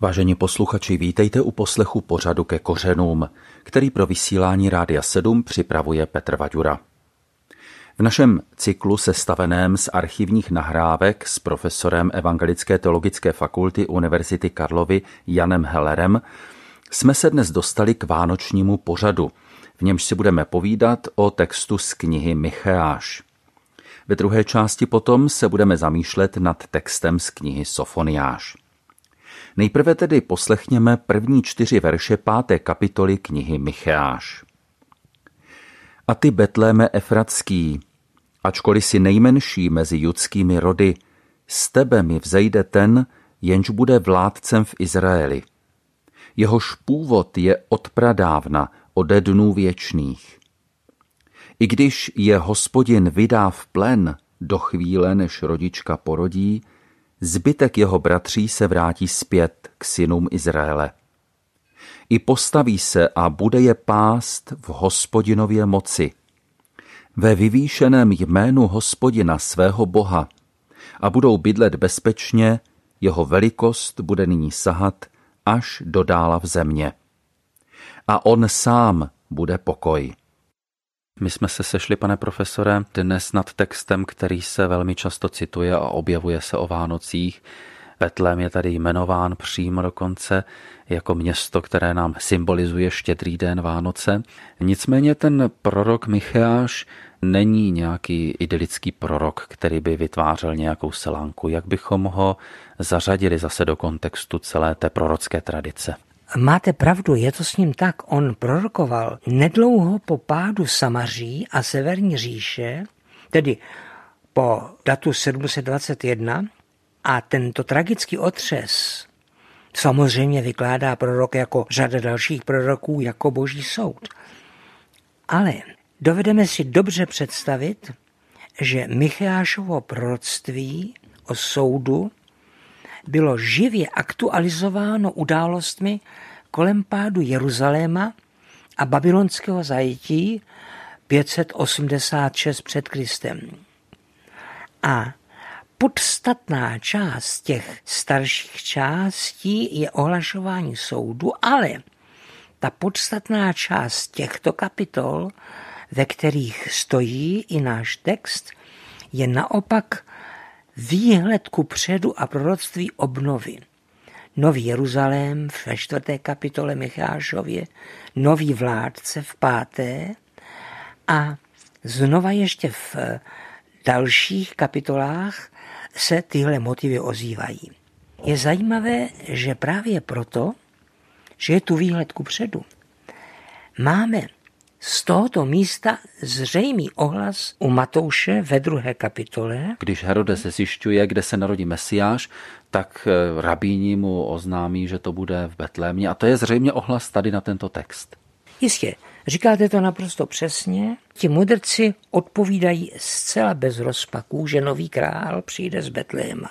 Vážení posluchači, vítejte u poslechu pořadu ke kořenům, který pro vysílání Rádia 7 připravuje Petr Vaďura. V našem cyklu sestaveném z archivních nahrávek s profesorem Evangelické teologické fakulty Univerzity Karlovy Janem Hellerem jsme se dnes dostali k vánočnímu pořadu, v němž si budeme povídat o textu z knihy Micheáš. Ve druhé části potom se budeme zamýšlet nad textem z knihy Sofoniáš. Nejprve tedy poslechněme první čtyři verše páté kapitoly knihy Micheáš. A ty Betléme Efratský, ačkoliv si nejmenší mezi judskými rody, z tebe mi vzejde ten, jenž bude vládcem v Izraeli. Jehož původ je od pradávna, ode dnů věčných. I když je hospodin vydá v plen do chvíle, než rodička porodí, zbytek jeho bratří se vrátí zpět k synům Izraele. I postaví se a bude je pást v hospodinově moci. Ve vyvýšeném jménu hospodina svého boha a budou bydlet bezpečně, jeho velikost bude nyní sahat až do dála v země. A on sám bude pokoj. My jsme se sešli, pane profesore, dnes nad textem, který se velmi často cituje a objevuje se o Vánocích. Betlém je tady jmenován přímo dokonce jako město, které nám symbolizuje štědrý den Vánoce. Nicméně ten prorok Micheáš není nějaký idylický prorok, který by vytvářel nějakou selánku. Jak bychom ho zařadili zase do kontextu celé té prorocké tradice? Máte pravdu, je to s ním tak. On prorokoval nedlouho po pádu Samaří a Severní říše, tedy po datu 721, a tento tragický otřes samozřejmě vykládá prorok jako řada dalších proroků jako boží soud. Ale dovedeme si dobře představit, že Micheášovo proroctví o soudu bylo živě aktualizováno událostmi kolem pádu Jeruzaléma a babylonského zajetí 586 před Kristem. A podstatná část těch starších částí je ohlašování soudu, ale ta podstatná část těchto kapitol, ve kterých stojí i náš text, je naopak výhled ku předu a proroctví obnovy. Nový Jeruzalém ve čtvrté kapitole Michášově, nový vládce v páté a znova ještě v dalších kapitolách se tyhle motivy ozývají. Je zajímavé, že právě proto, že je tu výhled ku předu, máme z tohoto místa zřejmý ohlas u Matouše ve druhé kapitole. Když Herodes zjišťuje, kde se narodí Mesiáš, tak eh, rabíni mu oznámí, že to bude v Betlémě. A to je zřejmě ohlas tady na tento text. Jistě, říkáte to naprosto přesně. Ti mudrci odpovídají zcela bez rozpaků, že nový král přijde z Betléma.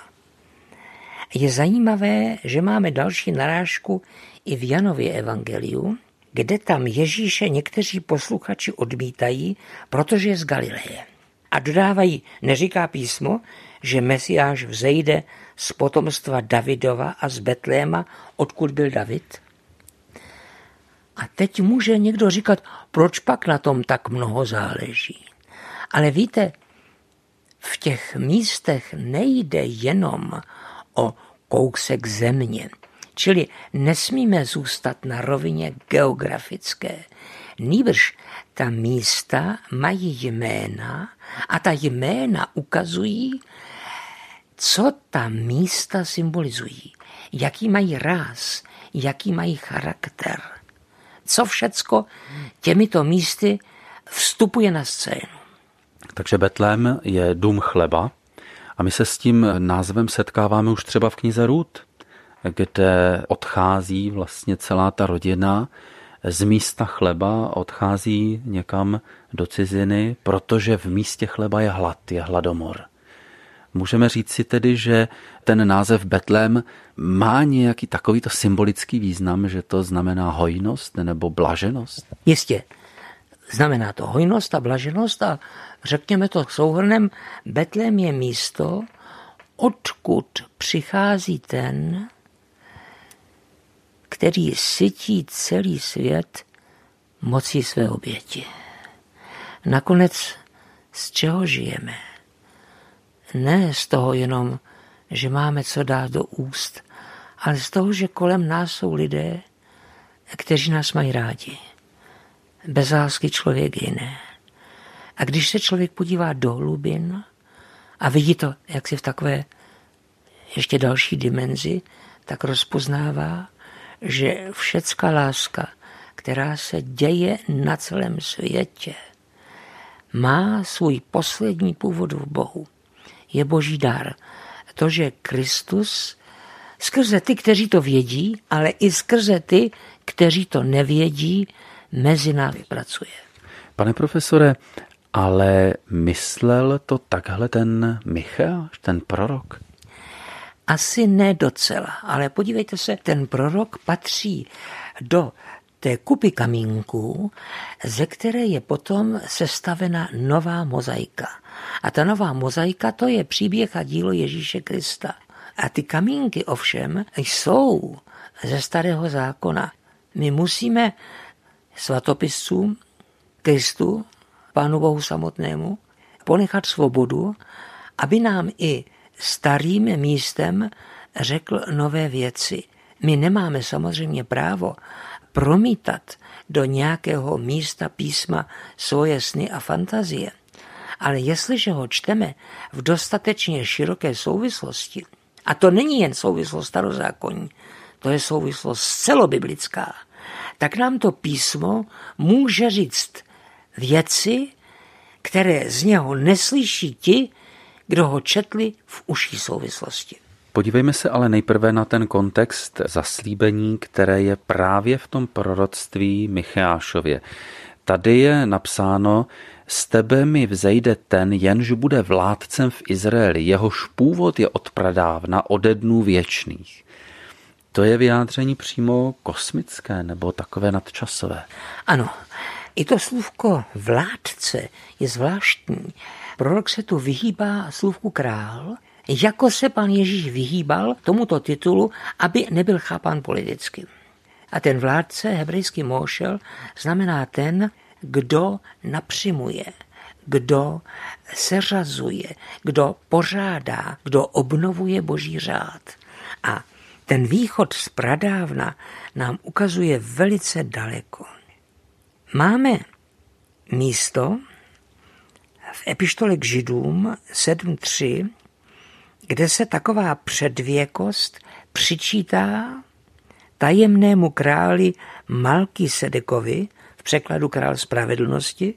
Je zajímavé, že máme další narážku i v Janově evangeliu, kde tam Ježíše někteří posluchači odmítají, protože je z Galileje. A dodávají, neříká písmo, že Mesiáš vzejde z potomstva Davidova a z Betléma, odkud byl David? A teď může někdo říkat, proč pak na tom tak mnoho záleží. Ale víte, v těch místech nejde jenom o kousek země. Čili nesmíme zůstat na rovině geografické. Nýbrž ta místa mají jména a ta jména ukazují, co ta místa symbolizují, jaký mají ráz, jaký mají charakter. Co všecko těmito místy vstupuje na scénu. Takže Betlém je dům chleba a my se s tím názvem setkáváme už třeba v knize Růd kde odchází vlastně celá ta rodina z místa chleba, odchází někam do ciziny, protože v místě chleba je hlad, je hladomor. Můžeme říct si tedy, že ten název Betlém má nějaký takovýto symbolický význam, že to znamená hojnost nebo blaženost? Jistě. Znamená to hojnost a blaženost a řekněme to souhrnem, Betlém je místo, odkud přichází ten, který sytí celý svět mocí své oběti. Nakonec z čeho žijeme? Ne z toho jenom, že máme co dát do úst, ale z toho, že kolem nás jsou lidé, kteří nás mají rádi. Bez lásky člověk jiné. A když se člověk podívá do hlubin a vidí to, jak si v takové ještě další dimenzi, tak rozpoznává, že všecká láska, která se děje na celém světě, má svůj poslední původ v Bohu. Je boží dar. To, že Kristus skrze ty, kteří to vědí, ale i skrze ty, kteří to nevědí, mezi námi pracuje. Pane profesore, ale myslel to takhle ten Michal, ten prorok? Asi ne docela, ale podívejte se, ten prorok patří do té kupy kamínků, ze které je potom sestavena nová mozaika. A ta nová mozaika to je příběh a dílo Ježíše Krista. A ty kamínky ovšem jsou ze starého zákona. My musíme svatopiscům, Kristu, Pánu Bohu samotnému, ponechat svobodu, aby nám i starým místem řekl nové věci. My nemáme samozřejmě právo promítat do nějakého místa písma svoje sny a fantazie. Ale jestliže ho čteme v dostatečně široké souvislosti, a to není jen souvislost starozákonní, to je souvislost celobiblická, tak nám to písmo může říct věci, které z něho neslyší ti, kdo ho četli v užší souvislosti. Podívejme se ale nejprve na ten kontext zaslíbení, které je právě v tom proroctví Michášově. Tady je napsáno, z tebe mi vzejde ten, jenž bude vládcem v Izraeli, jehož původ je od pradávna, ode dnů věčných. To je vyjádření přímo kosmické nebo takové nadčasové. Ano, i to slůvko vládce je zvláštní. Prorok se tu vyhýbá slůvku král, jako se pan Ježíš vyhýbal tomuto titulu, aby nebyl chápán politicky. A ten vládce, hebrejský mošel, znamená ten, kdo napřimuje, kdo seřazuje, kdo pořádá, kdo obnovuje boží řád. A ten východ z pradávna nám ukazuje velice daleko. Máme místo v epištole k Židům 7.3, kde se taková předvěkost přičítá tajemnému králi Malky Sedekovi, v překladu král spravedlnosti,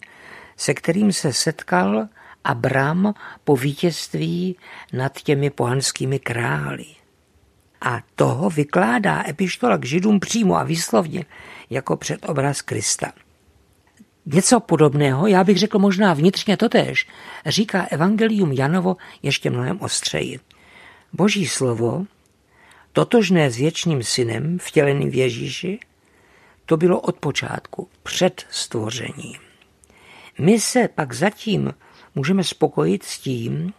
se kterým se setkal Abram po vítězství nad těmi pohanskými králi. A toho vykládá epištola k židům přímo a výslovně jako předobraz Krista. Něco podobného, já bych řekl možná vnitřně totéž, říká Evangelium Janovo ještě mnohem ostřeji. Boží slovo, totožné s věčným synem, vtěleným v Ježíši, to bylo od počátku, před stvořením. My se pak zatím můžeme spokojit s tím,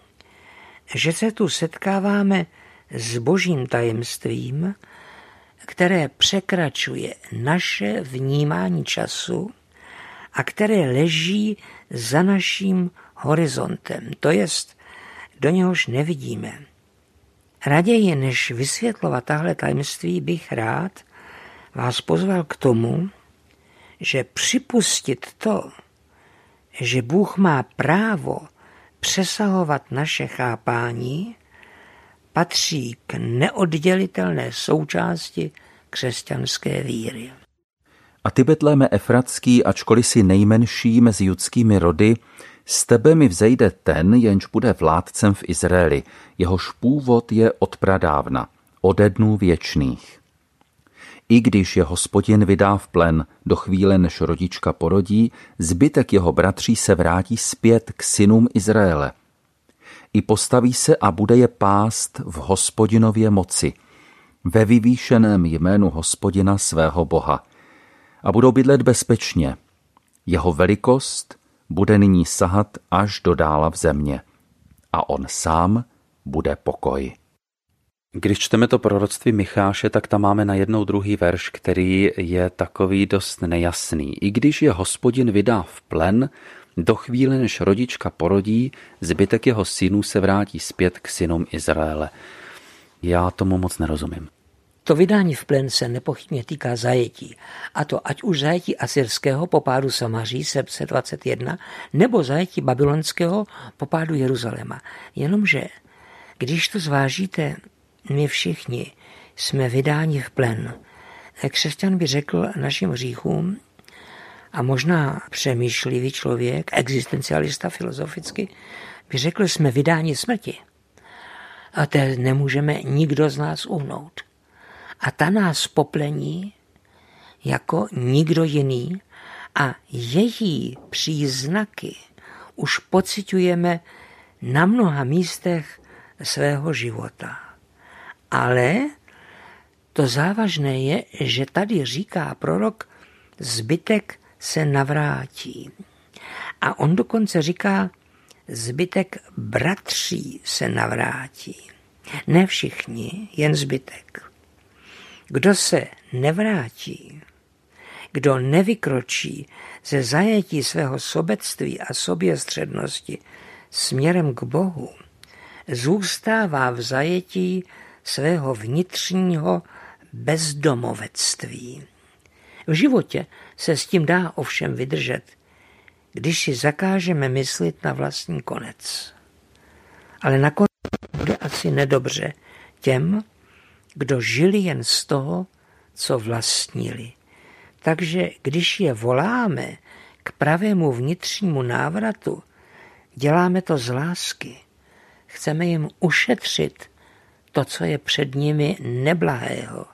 že se tu setkáváme s božím tajemstvím, které překračuje naše vnímání času a které leží za naším horizontem, to jest do něhož nevidíme. Raději než vysvětlovat tahle tajemství bych rád vás pozval k tomu, že připustit to, že Bůh má právo přesahovat naše chápání, patří k neoddělitelné součásti křesťanské víry. A ty, Betléme Efratský, ačkoliv si nejmenší mezi judskými rody, z tebe mi vzejde ten, jenž bude vládcem v Izraeli, jehož původ je od pradávna, ode dnů věčných. I když je hospodin vydá v plen do chvíle, než rodička porodí, zbytek jeho bratří se vrátí zpět k synům Izraele. I postaví se a bude je pást v hospodinově moci, ve vyvýšeném jménu hospodina svého boha – a budou bydlet bezpečně. Jeho velikost bude nyní sahat až do dála v země a on sám bude pokoj. Když čteme to proroctví Micháše, tak tam máme na jednou druhý verš, který je takový dost nejasný. I když je hospodin vydá v plen, do chvíle, než rodička porodí, zbytek jeho synů se vrátí zpět k synům Izraele. Já tomu moc nerozumím. To vydání v plen se nepochybně týká zajetí. A to ať už zajetí asyrského popádu Samaří 721, nebo zajetí babylonského popádu Jeruzaléma. Jenomže, když to zvážíte, my všichni jsme vydáni v plen. Křesťan by řekl našim hříchům, a možná přemýšlivý člověk, existencialista filozoficky, by řekl, jsme vydáni smrti. A to nemůžeme nikdo z nás uhnout. A ta nás poplení jako nikdo jiný a její příznaky už pocitujeme na mnoha místech svého života. Ale to závažné je, že tady říká prorok, zbytek se navrátí. A on dokonce říká, zbytek bratří se navrátí. Ne všichni, jen zbytek. Kdo se nevrátí, kdo nevykročí ze zajetí svého sobectví a soběstřednosti směrem k Bohu, zůstává v zajetí svého vnitřního bezdomovectví. V životě se s tím dá ovšem vydržet, když si zakážeme myslit na vlastní konec. Ale nakonec bude asi nedobře těm, kdo žili jen z toho, co vlastnili. Takže když je voláme k pravému vnitřnímu návratu, děláme to z lásky. Chceme jim ušetřit to, co je před nimi neblahého.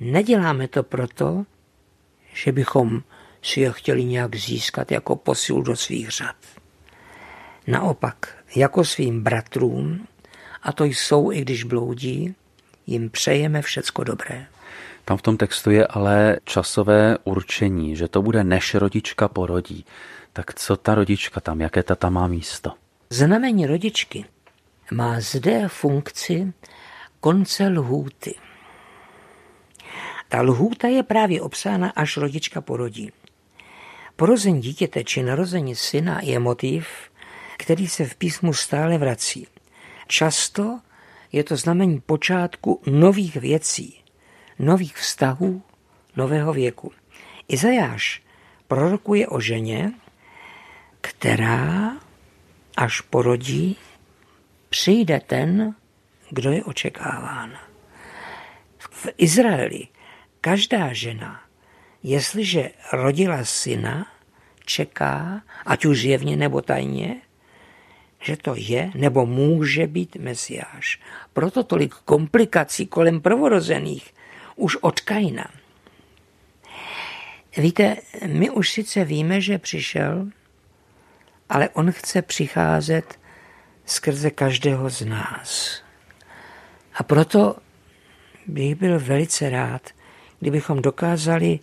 Neděláme to proto, že bychom si je chtěli nějak získat jako posil do svých řad. Naopak, jako svým bratrům, a to jsou, i když bloudí, jim přejeme všecko dobré. Tam v tom textu je ale časové určení, že to bude než rodička porodí. Tak co ta rodička tam, jaké ta tam má místo? Znamení rodičky má zde funkci konce lhůty. Ta lhůta je právě obsána, až rodička porodí. Porození dítěte či narození syna je motiv, který se v písmu stále vrací. Často je to znamení počátku nových věcí, nových vztahů, nového věku. Izajáš prorokuje o ženě, která, až porodí, přijde ten, kdo je očekáván. V Izraeli každá žena, jestliže rodila syna, čeká, ať už zjevně nebo tajně, že to je nebo může být Mesiáš. Proto tolik komplikací kolem prvorozených už od Kaina. Víte, my už sice víme, že přišel, ale on chce přicházet skrze každého z nás. A proto bych byl velice rád, kdybychom dokázali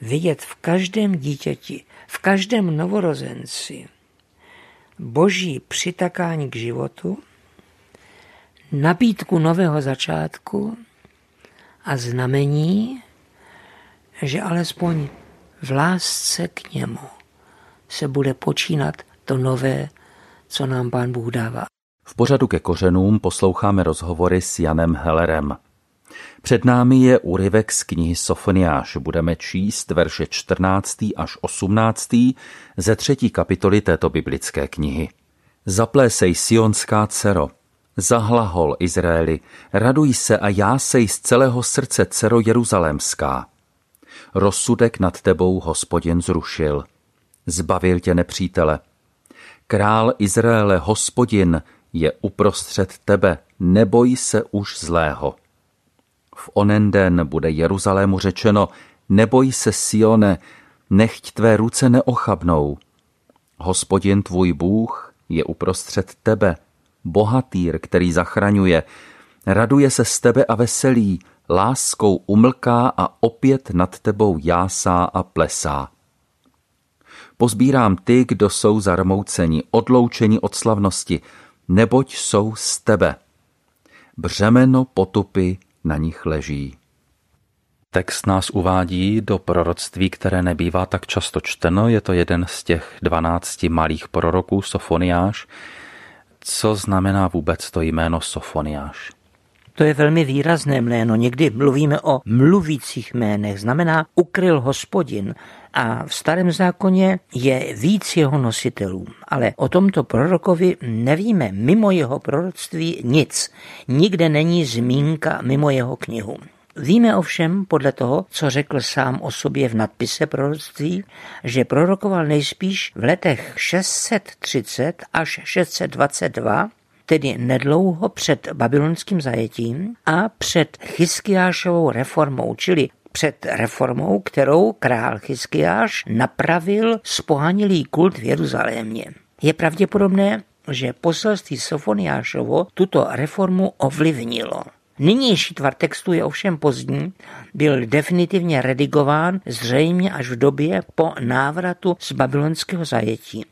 vidět v každém dítěti, v každém novorozenci boží přitakání k životu, nabídku nového začátku a znamení, že alespoň v lásce k němu se bude počínat to nové, co nám Pán Bůh dává. V pořadu ke kořenům posloucháme rozhovory s Janem Hellerem. Před námi je úryvek z knihy Sofoniáš. Budeme číst verše 14. až 18. ze třetí kapitoly této biblické knihy. Zaplésej sionská dcero, zahlahol Izraeli, raduj se a jásej z celého srdce dcero jeruzalémská. Rozsudek nad tebou hospodin zrušil. Zbavil tě nepřítele. Král Izraele hospodin je uprostřed tebe, neboj se už zlého. V onen den bude Jeruzalému řečeno, neboj se Sione, nechť tvé ruce neochabnou. Hospodin tvůj Bůh je uprostřed tebe, bohatýr, který zachraňuje, raduje se z tebe a veselí, láskou umlká a opět nad tebou jásá a plesá. Pozbírám ty, kdo jsou zarmouceni, odloučeni od slavnosti, neboť jsou z tebe. břemeno potupy na nich leží. Text nás uvádí do proroctví, které nebývá tak často čteno. Je to jeden z těch dvanácti malých proroků, Sofoniáš. Co znamená vůbec to jméno Sofoniáš? To je velmi výrazné jméno. Někdy mluvíme o mluvících jménech. Znamená ukryl hospodin. A v starém zákoně je víc jeho nositelů. Ale o tomto prorokovi nevíme mimo jeho proroctví nic. Nikde není zmínka mimo jeho knihu. Víme ovšem podle toho, co řekl sám o sobě v nadpise proroctví, že prorokoval nejspíš v letech 630 až 622 tedy nedlouho před babylonským zajetím a před Chyskiášovou reformou, čili před reformou, kterou král Chyskiáš napravil spohanilý kult v Jeruzalémě. Je pravděpodobné, že poselství Sofoniášovo tuto reformu ovlivnilo. Nynější tvar textu je ovšem pozdní, byl definitivně redigován zřejmě až v době po návratu z babylonského zajetí.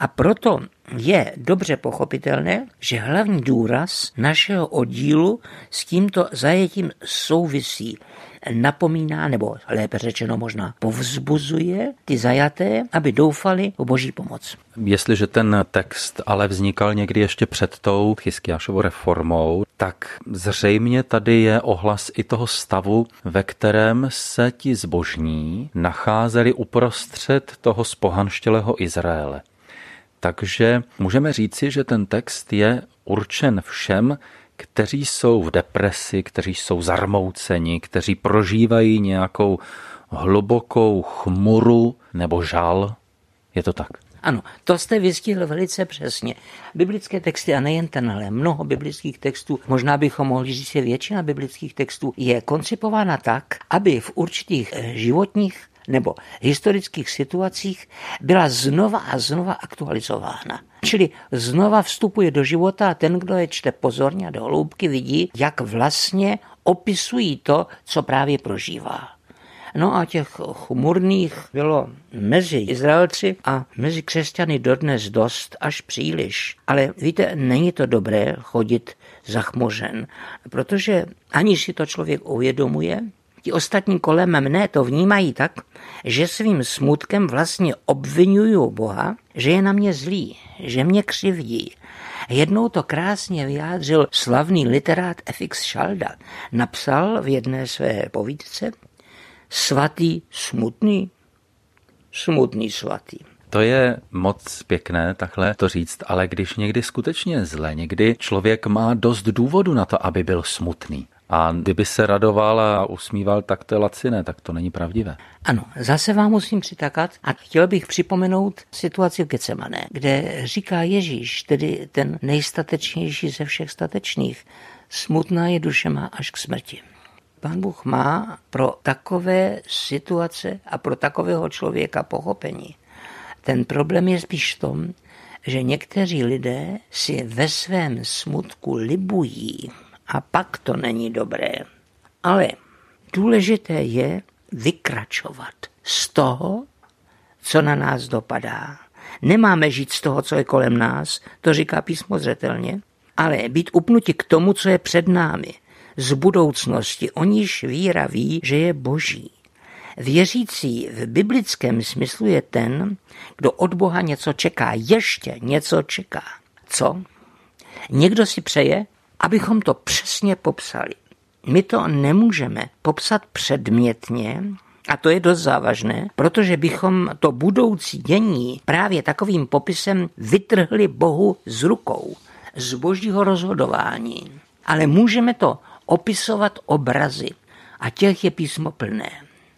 A proto je dobře pochopitelné, že hlavní důraz našeho oddílu s tímto zajetím souvisí napomíná, nebo lépe řečeno možná povzbuzuje ty zajaté, aby doufali o boží pomoc. Jestliže ten text ale vznikal někdy ještě před tou Chyskiášovou reformou, tak zřejmě tady je ohlas i toho stavu, ve kterém se ti zbožní nacházeli uprostřed toho spohanštělého Izraele. Takže můžeme říci, že ten text je určen všem, kteří jsou v depresi, kteří jsou zarmouceni, kteří prožívají nějakou hlubokou chmuru nebo žal. Je to tak? Ano, to jste vystihl velice přesně. Biblické texty, a nejen ten, ale mnoho biblických textů, možná bychom mohli říct, že většina biblických textů je koncipována tak, aby v určitých eh, životních nebo historických situacích byla znova a znova aktualizována. Čili znova vstupuje do života a ten, kdo je čte pozorně a do hloubky, vidí, jak vlastně opisují to, co právě prožívá. No a těch chmurných bylo mezi Izraelci a mezi křesťany dodnes dost až příliš. Ale víte, není to dobré chodit zachmořen, protože ani si to člověk uvědomuje, Ti ostatní kolem mne to vnímají tak, že svým smutkem vlastně obvinuju Boha, že je na mě zlý, že mě křivdí. Jednou to krásně vyjádřil slavný literát F.X. Šalda. Napsal v jedné své povídce svatý smutný, smutný svatý. To je moc pěkné takhle to říct, ale když někdy skutečně zle, někdy člověk má dost důvodu na to, aby byl smutný. A kdyby se radoval a usmíval, tak to je laciné, tak to není pravdivé. Ano, zase vám musím přitakat a chtěl bych připomenout situaci v Gecemané, kde říká Ježíš, tedy ten nejstatečnější ze všech statečných, smutná je duše má až k smrti. Pán Bůh má pro takové situace a pro takového člověka pochopení. Ten problém je spíš v tom, že někteří lidé si ve svém smutku libují a pak to není dobré. Ale důležité je vykračovat z toho, co na nás dopadá. Nemáme žít z toho, co je kolem nás, to říká písmo zřetelně, ale být upnuti k tomu, co je před námi, z budoucnosti, o níž víra ví, že je boží. Věřící v biblickém smyslu je ten, kdo od Boha něco čeká, ještě něco čeká. Co? Někdo si přeje, abychom to přesně popsali. My to nemůžeme popsat předmětně, a to je dost závažné, protože bychom to budoucí dění právě takovým popisem vytrhli Bohu z rukou, z božího rozhodování. Ale můžeme to opisovat obrazy a těch je písmo plné.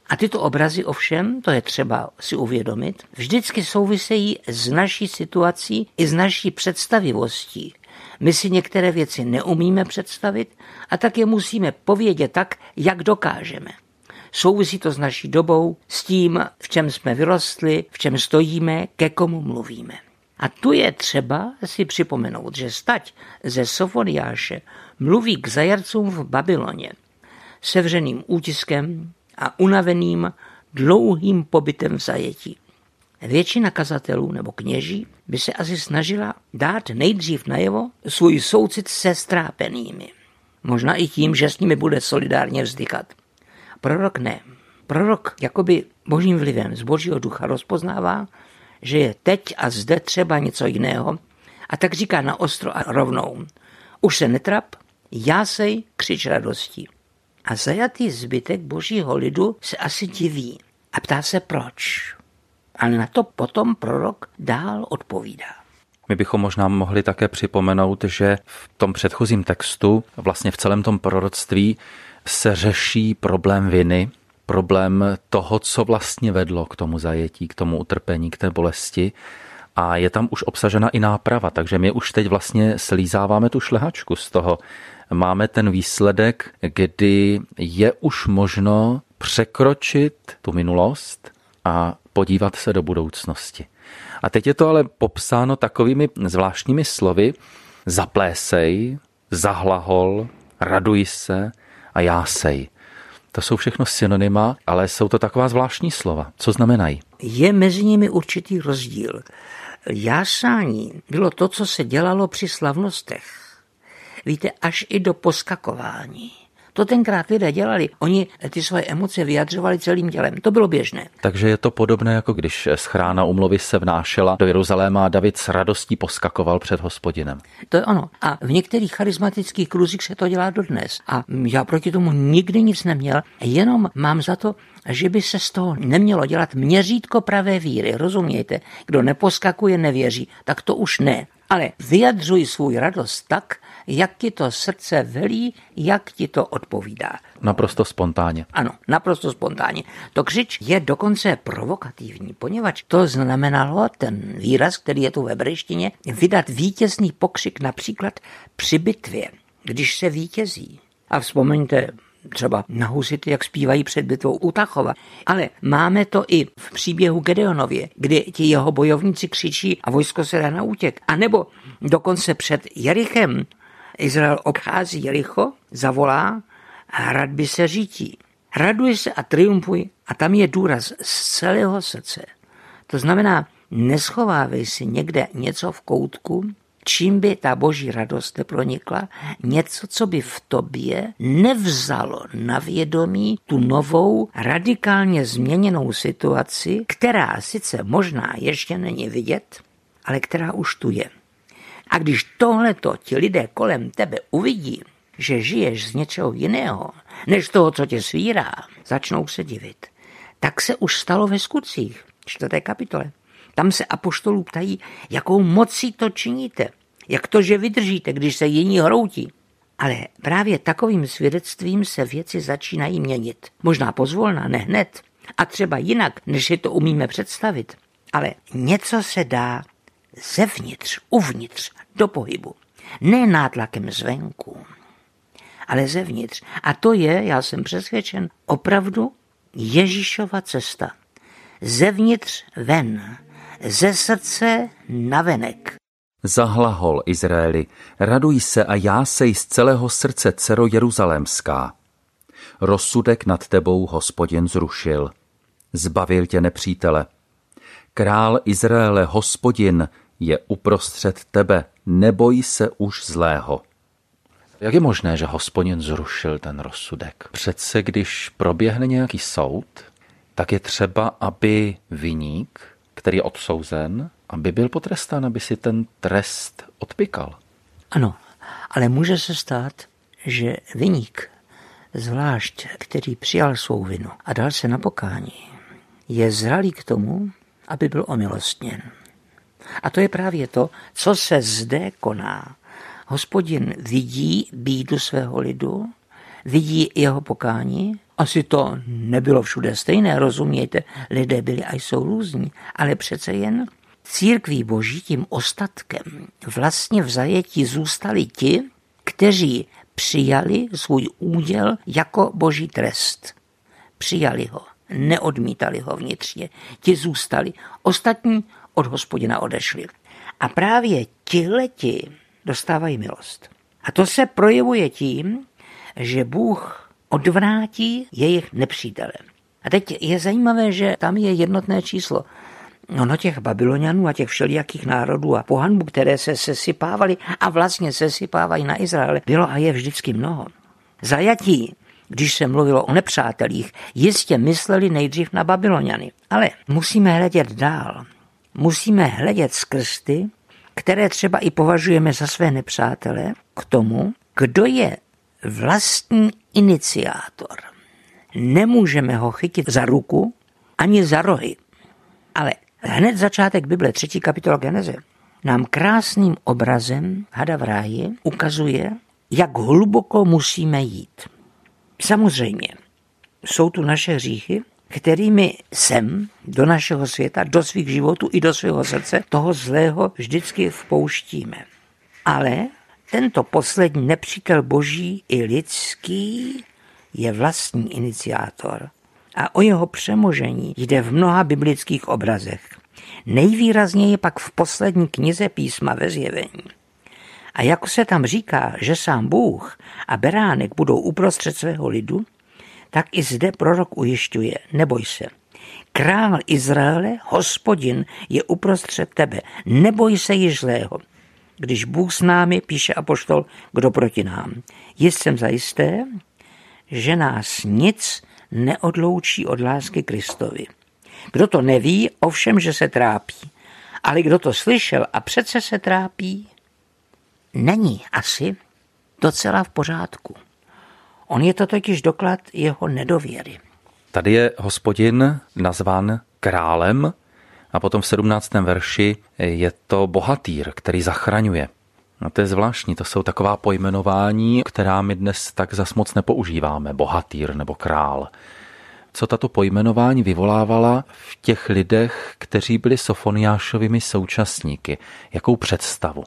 A tyto obrazy ovšem, to je třeba si uvědomit, vždycky souvisejí s naší situací i s naší představivostí. My si některé věci neumíme představit a tak je musíme povědět tak, jak dokážeme. Souvisí to s naší dobou, s tím, v čem jsme vyrostli, v čem stojíme, ke komu mluvíme. A tu je třeba si připomenout, že stať ze Sofoniáše mluví k zajarcům v Babyloně, sevřeným útiskem a unaveným dlouhým pobytem v zajetí. Většina kazatelů nebo kněží by se asi snažila dát nejdřív najevo svůj soucit se strápenými. Možná i tím, že s nimi bude solidárně vzdychat. Prorok ne. Prorok jakoby božím vlivem z božího ducha rozpoznává, že je teď a zde třeba něco jiného a tak říká na ostro a rovnou. Už se netrap, jásej, křič radostí. A zajatý zbytek božího lidu se asi diví a ptá se proč. Ale na to potom prorok dál odpovídá. My bychom možná mohli také připomenout, že v tom předchozím textu, vlastně v celém tom proroctví, se řeší problém viny, problém toho, co vlastně vedlo k tomu zajetí, k tomu utrpení, k té bolesti. A je tam už obsažena i náprava, takže my už teď vlastně slízáváme tu šlehačku z toho. Máme ten výsledek, kdy je už možno překročit tu minulost a podívat se do budoucnosti. A teď je to ale popsáno takovými zvláštními slovy zaplésej, zahlahol, raduj se a jásej. To jsou všechno synonyma, ale jsou to taková zvláštní slova. Co znamenají? Je mezi nimi určitý rozdíl. Jásání bylo to, co se dělalo při slavnostech. Víte, až i do poskakování. To tenkrát lidé dělali. Oni ty svoje emoce vyjadřovali celým tělem. To bylo běžné. Takže je to podobné, jako když z chrána umluvy se vnášela do Jeruzaléma a David s radostí poskakoval před hospodinem. To je ono. A v některých charismatických kruzích se to dělá dodnes. A já proti tomu nikdy nic neměl, jenom mám za to, že by se z toho nemělo dělat měřítko pravé víry. Rozumějte, kdo neposkakuje, nevěří, tak to už ne. Ale vyjadřuj svůj radost tak, jak ti to srdce velí, jak ti to odpovídá. Naprosto spontánně. Ano, naprosto spontánně. To křič je dokonce provokativní, poněvadž to znamenalo ten výraz, který je tu ve brejštině, vydat vítězný pokřik například při bitvě, když se vítězí. A vzpomeňte třeba na husity, jak zpívají před bitvou u Tachova. Ale máme to i v příběhu Gedeonově, kdy ti jeho bojovníci křičí a vojsko se dá na útěk. A nebo dokonce před Jerichem Izrael obchází Jericho, zavolá a rad by se řítí. Raduj se a triumfuj a tam je důraz z celého srdce. To znamená, neschovávej si někde něco v koutku, čím by ta boží radost nepronikla, něco, co by v tobě nevzalo na vědomí tu novou, radikálně změněnou situaci, která sice možná ještě není vidět, ale která už tu je. A když tohleto ti lidé kolem tebe uvidí, že žiješ z něčeho jiného, než toho, co tě svírá, začnou se divit. Tak se už stalo ve skutcích, čtvrté kapitole. Tam se apoštolů ptají, jakou mocí to činíte, jak to, že vydržíte, když se jiní hroutí. Ale právě takovým svědectvím se věci začínají měnit. Možná pozvolna, ne hned. A třeba jinak, než si to umíme představit. Ale něco se dá zevnitř, uvnitř, do pohybu. Ne nátlakem zvenku, ale zevnitř. A to je, já jsem přesvědčen, opravdu Ježíšova cesta. Zevnitř ven, ze srdce na venek. Zahlahol Izraeli, raduj se a jásej z celého srdce, dcero Jeruzalémská. Rozsudek nad tebou hospodin zrušil. Zbavil tě nepřítele. Král Izraele, hospodin, je uprostřed tebe, neboj se už zlého. Jak je možné, že hospodin zrušil ten rozsudek? Přece když proběhne nějaký soud, tak je třeba, aby viník, který je odsouzen, aby byl potrestán, aby si ten trest odpikal. Ano, ale může se stát, že viník, zvlášť který přijal svou vinu a dal se na pokání, je zralý k tomu, aby byl omilostněn. A to je právě to, co se zde koná. Hospodin vidí bídu svého lidu, vidí jeho pokání. Asi to nebylo všude stejné, rozumějte, lidé byli a jsou různí, ale přece jen církví boží tím ostatkem vlastně v zajetí zůstali ti, kteří přijali svůj úděl jako boží trest. Přijali ho, neodmítali ho vnitřně, ti zůstali. Ostatní od hospodina odešli. A právě tihleti dostávají milost. A to se projevuje tím, že Bůh odvrátí jejich nepřítele. A teď je zajímavé, že tam je jednotné číslo. No těch Babylonianů a těch všelijakých národů a pohanbů, které se sesypávaly a vlastně sesypávají na Izrael, bylo a je vždycky mnoho. Zajatí když se mluvilo o nepřátelích, jistě mysleli nejdřív na Babyloniany. Ale musíme hledět dál. Musíme hledět skrz ty, které třeba i považujeme za své nepřátele, k tomu, kdo je vlastní iniciátor. Nemůžeme ho chytit za ruku ani za rohy. Ale hned začátek Bible, třetí kapitola Geneze, nám krásným obrazem hada v ráji ukazuje, jak hluboko musíme jít. Samozřejmě, jsou tu naše hříchy, kterými sem do našeho světa, do svých životů i do svého srdce toho zlého vždycky vpouštíme. Ale tento poslední nepřítel boží i lidský je vlastní iniciátor a o jeho přemožení jde v mnoha biblických obrazech. Nejvýrazněji pak v poslední knize písma ve zjevení. A jako se tam říká, že sám Bůh a beránek budou uprostřed svého lidu, tak i zde prorok ujišťuje, neboj se. Král Izraele, hospodin, je uprostřed tebe. Neboj se již zlého. Když Bůh s námi, píše apoštol, kdo proti nám. Jist jsem zajisté, že nás nic neodloučí od lásky Kristovi. Kdo to neví, ovšem, že se trápí. Ale kdo to slyšel a přece se trápí, není asi docela v pořádku. On je to totiž doklad jeho nedověry. Tady je hospodin nazván králem a potom v 17. verši je to bohatýr, který zachraňuje. No to je zvláštní, to jsou taková pojmenování, která my dnes tak zas moc nepoužíváme, bohatýr nebo král. Co tato pojmenování vyvolávala v těch lidech, kteří byli Sofoniášovými současníky? Jakou představu?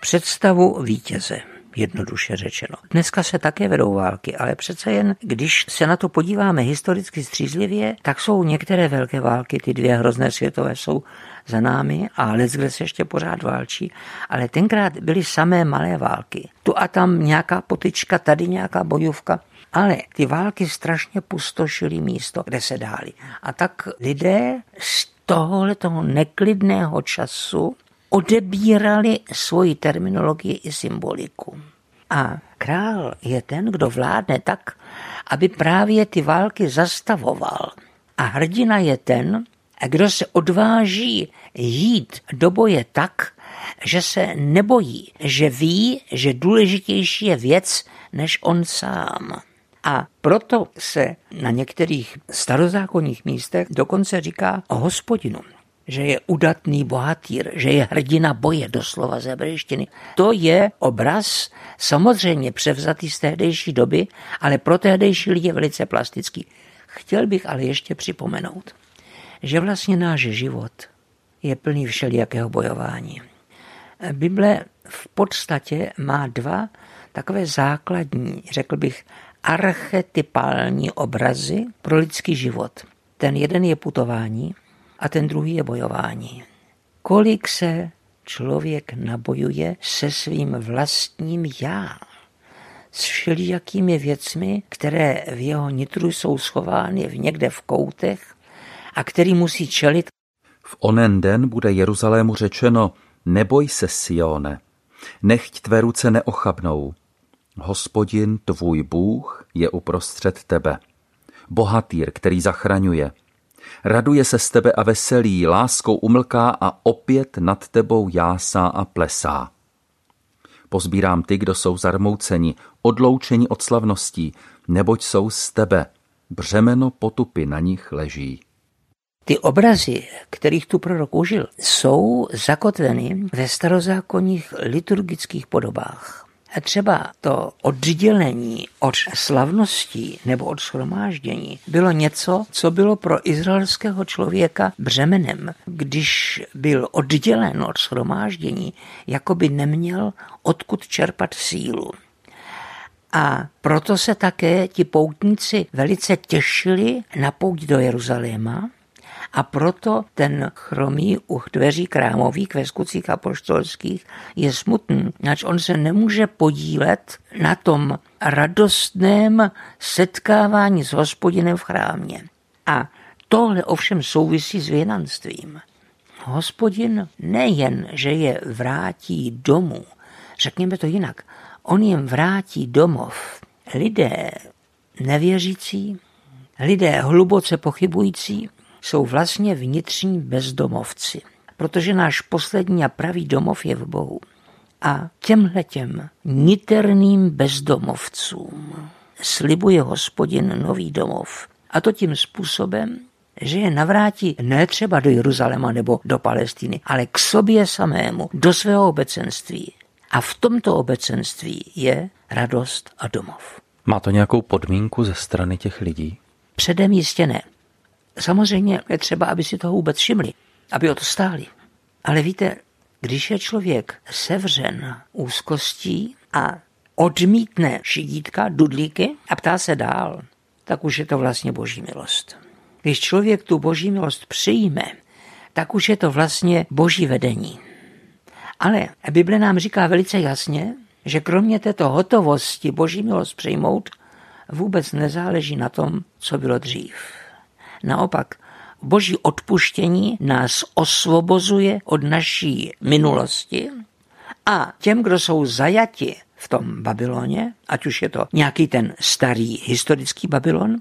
Představu vítěze jednoduše řečeno. Dneska se také vedou války, ale přece jen, když se na to podíváme historicky střízlivě, tak jsou některé velké války, ty dvě hrozné světové jsou za námi a kde se ještě pořád válčí, ale tenkrát byly samé malé války. Tu a tam nějaká potyčka, tady nějaká bojovka, ale ty války strašně pustošily místo, kde se dály. A tak lidé z tohohle toho neklidného času odebírali svoji terminologii i symboliku. A král je ten, kdo vládne tak, aby právě ty války zastavoval. A hrdina je ten, kdo se odváží jít do boje tak, že se nebojí, že ví, že důležitější je věc než on sám. A proto se na některých starozákonních místech dokonce říká o hospodinu že je udatný bohatýr, že je hrdina boje, doslova z hebrejštiny. To je obraz samozřejmě převzatý z tehdejší doby, ale pro tehdejší lidi velice plastický. Chtěl bych ale ještě připomenout, že vlastně náš život je plný všelijakého bojování. Bible v podstatě má dva takové základní, řekl bych, archetypální obrazy pro lidský život. Ten jeden je putování, a ten druhý je bojování. Kolik se člověk nabojuje se svým vlastním já, s všelijakými věcmi, které v jeho nitru jsou schovány v někde v koutech a který musí čelit. V onen den bude Jeruzalému řečeno, neboj se, Sione, nechť tvé ruce neochabnou. Hospodin, tvůj Bůh, je uprostřed tebe. Bohatýr, který zachraňuje – Raduje se z tebe a veselí, láskou umlká a opět nad tebou jásá a plesá. Pozbírám ty, kdo jsou zarmouceni, odloučeni od slavností, neboť jsou z tebe. Břemeno potupy na nich leží. Ty obrazy, kterých tu prorok užil, jsou zakotveny ve starozákonních liturgických podobách. A třeba to oddělení od slavností nebo od schromáždění bylo něco, co bylo pro izraelského člověka břemenem. Když byl oddělen od schromáždění, jako by neměl odkud čerpat sílu. A proto se také ti poutníci velice těšili na pouť do Jeruzaléma, a proto ten chromý u dveří krámových ve skutcích apoštolských je smutný, ač on se nemůže podílet na tom radostném setkávání s hospodinem v chrámě. A tohle ovšem souvisí s věnanstvím. hospodin nejen, že je vrátí domů, řekněme to jinak, on jim vrátí domov. Lidé nevěřící, lidé hluboce pochybující jsou vlastně vnitřní bezdomovci, protože náš poslední a pravý domov je v Bohu. A těmhle těm niterným bezdomovcům slibuje hospodin nový domov. A to tím způsobem, že je navrátí ne třeba do Jeruzaléma nebo do Palestiny, ale k sobě samému, do svého obecenství. A v tomto obecenství je radost a domov. Má to nějakou podmínku ze strany těch lidí? Předem jistě ne. Samozřejmě je třeba, aby si toho vůbec všimli, aby o to stáli. Ale víte, když je člověk sevřen úzkostí a odmítne šidítka, dudlíky a ptá se dál, tak už je to vlastně boží milost. Když člověk tu boží milost přijme, tak už je to vlastně boží vedení. Ale Bible nám říká velice jasně, že kromě této hotovosti boží milost přijmout, vůbec nezáleží na tom, co bylo dřív. Naopak, boží odpuštění nás osvobozuje od naší minulosti a těm, kdo jsou zajati v tom Babyloně, ať už je to nějaký ten starý historický Babylon,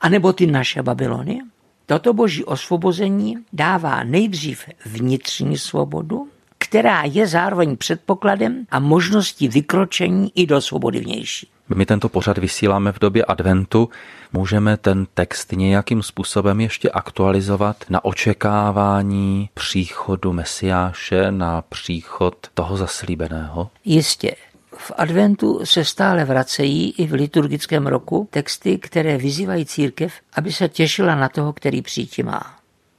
anebo ty naše Babylony, toto boží osvobození dává nejdřív vnitřní svobodu, která je zároveň předpokladem a možností vykročení i do svobody vnější. My tento pořad vysíláme v době adventu. Můžeme ten text nějakým způsobem ještě aktualizovat na očekávání příchodu Mesiáše, na příchod toho zaslíbeného? Jistě. V adventu se stále vracejí i v liturgickém roku texty, které vyzývají církev, aby se těšila na toho, který přijít má.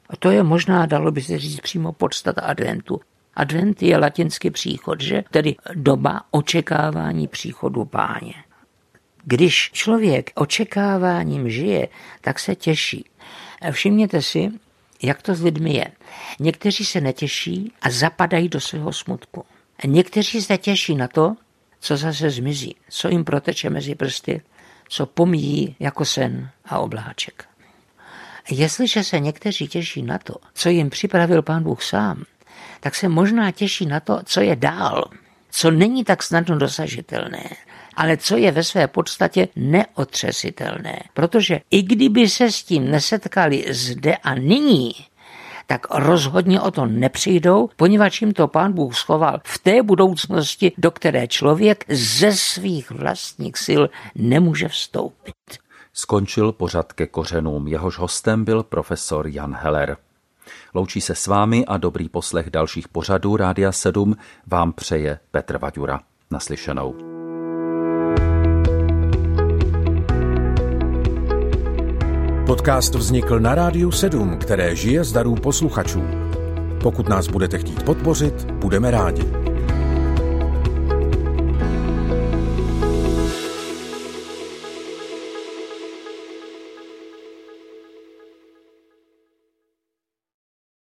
A to je možná, dalo by se říct, přímo podstata adventu. Advent je latinský příchod, že? Tedy doba očekávání příchodu páně. Když člověk očekáváním žije, tak se těší. Všimněte si, jak to s lidmi je. Někteří se netěší a zapadají do svého smutku. Někteří se těší na to, co zase zmizí, co jim proteče mezi prsty, co pomíjí jako sen a obláček. Jestliže se někteří těší na to, co jim připravil pán Bůh sám, tak se možná těší na to, co je dál, co není tak snadno dosažitelné, ale co je ve své podstatě neotřesitelné. Protože i kdyby se s tím nesetkali zde a nyní, tak rozhodně o to nepřijdou, poněvadž jim to pán Bůh schoval v té budoucnosti, do které člověk ze svých vlastních sil nemůže vstoupit. Skončil pořad ke kořenům. Jehož hostem byl profesor Jan Heller. Loučí se s vámi a dobrý poslech dalších pořadů Rádia 7 vám přeje Petr Vaďura. Naslyšenou. Podcast vznikl na Rádiu 7, které žije z darů posluchačů. Pokud nás budete chtít podpořit, budeme rádi.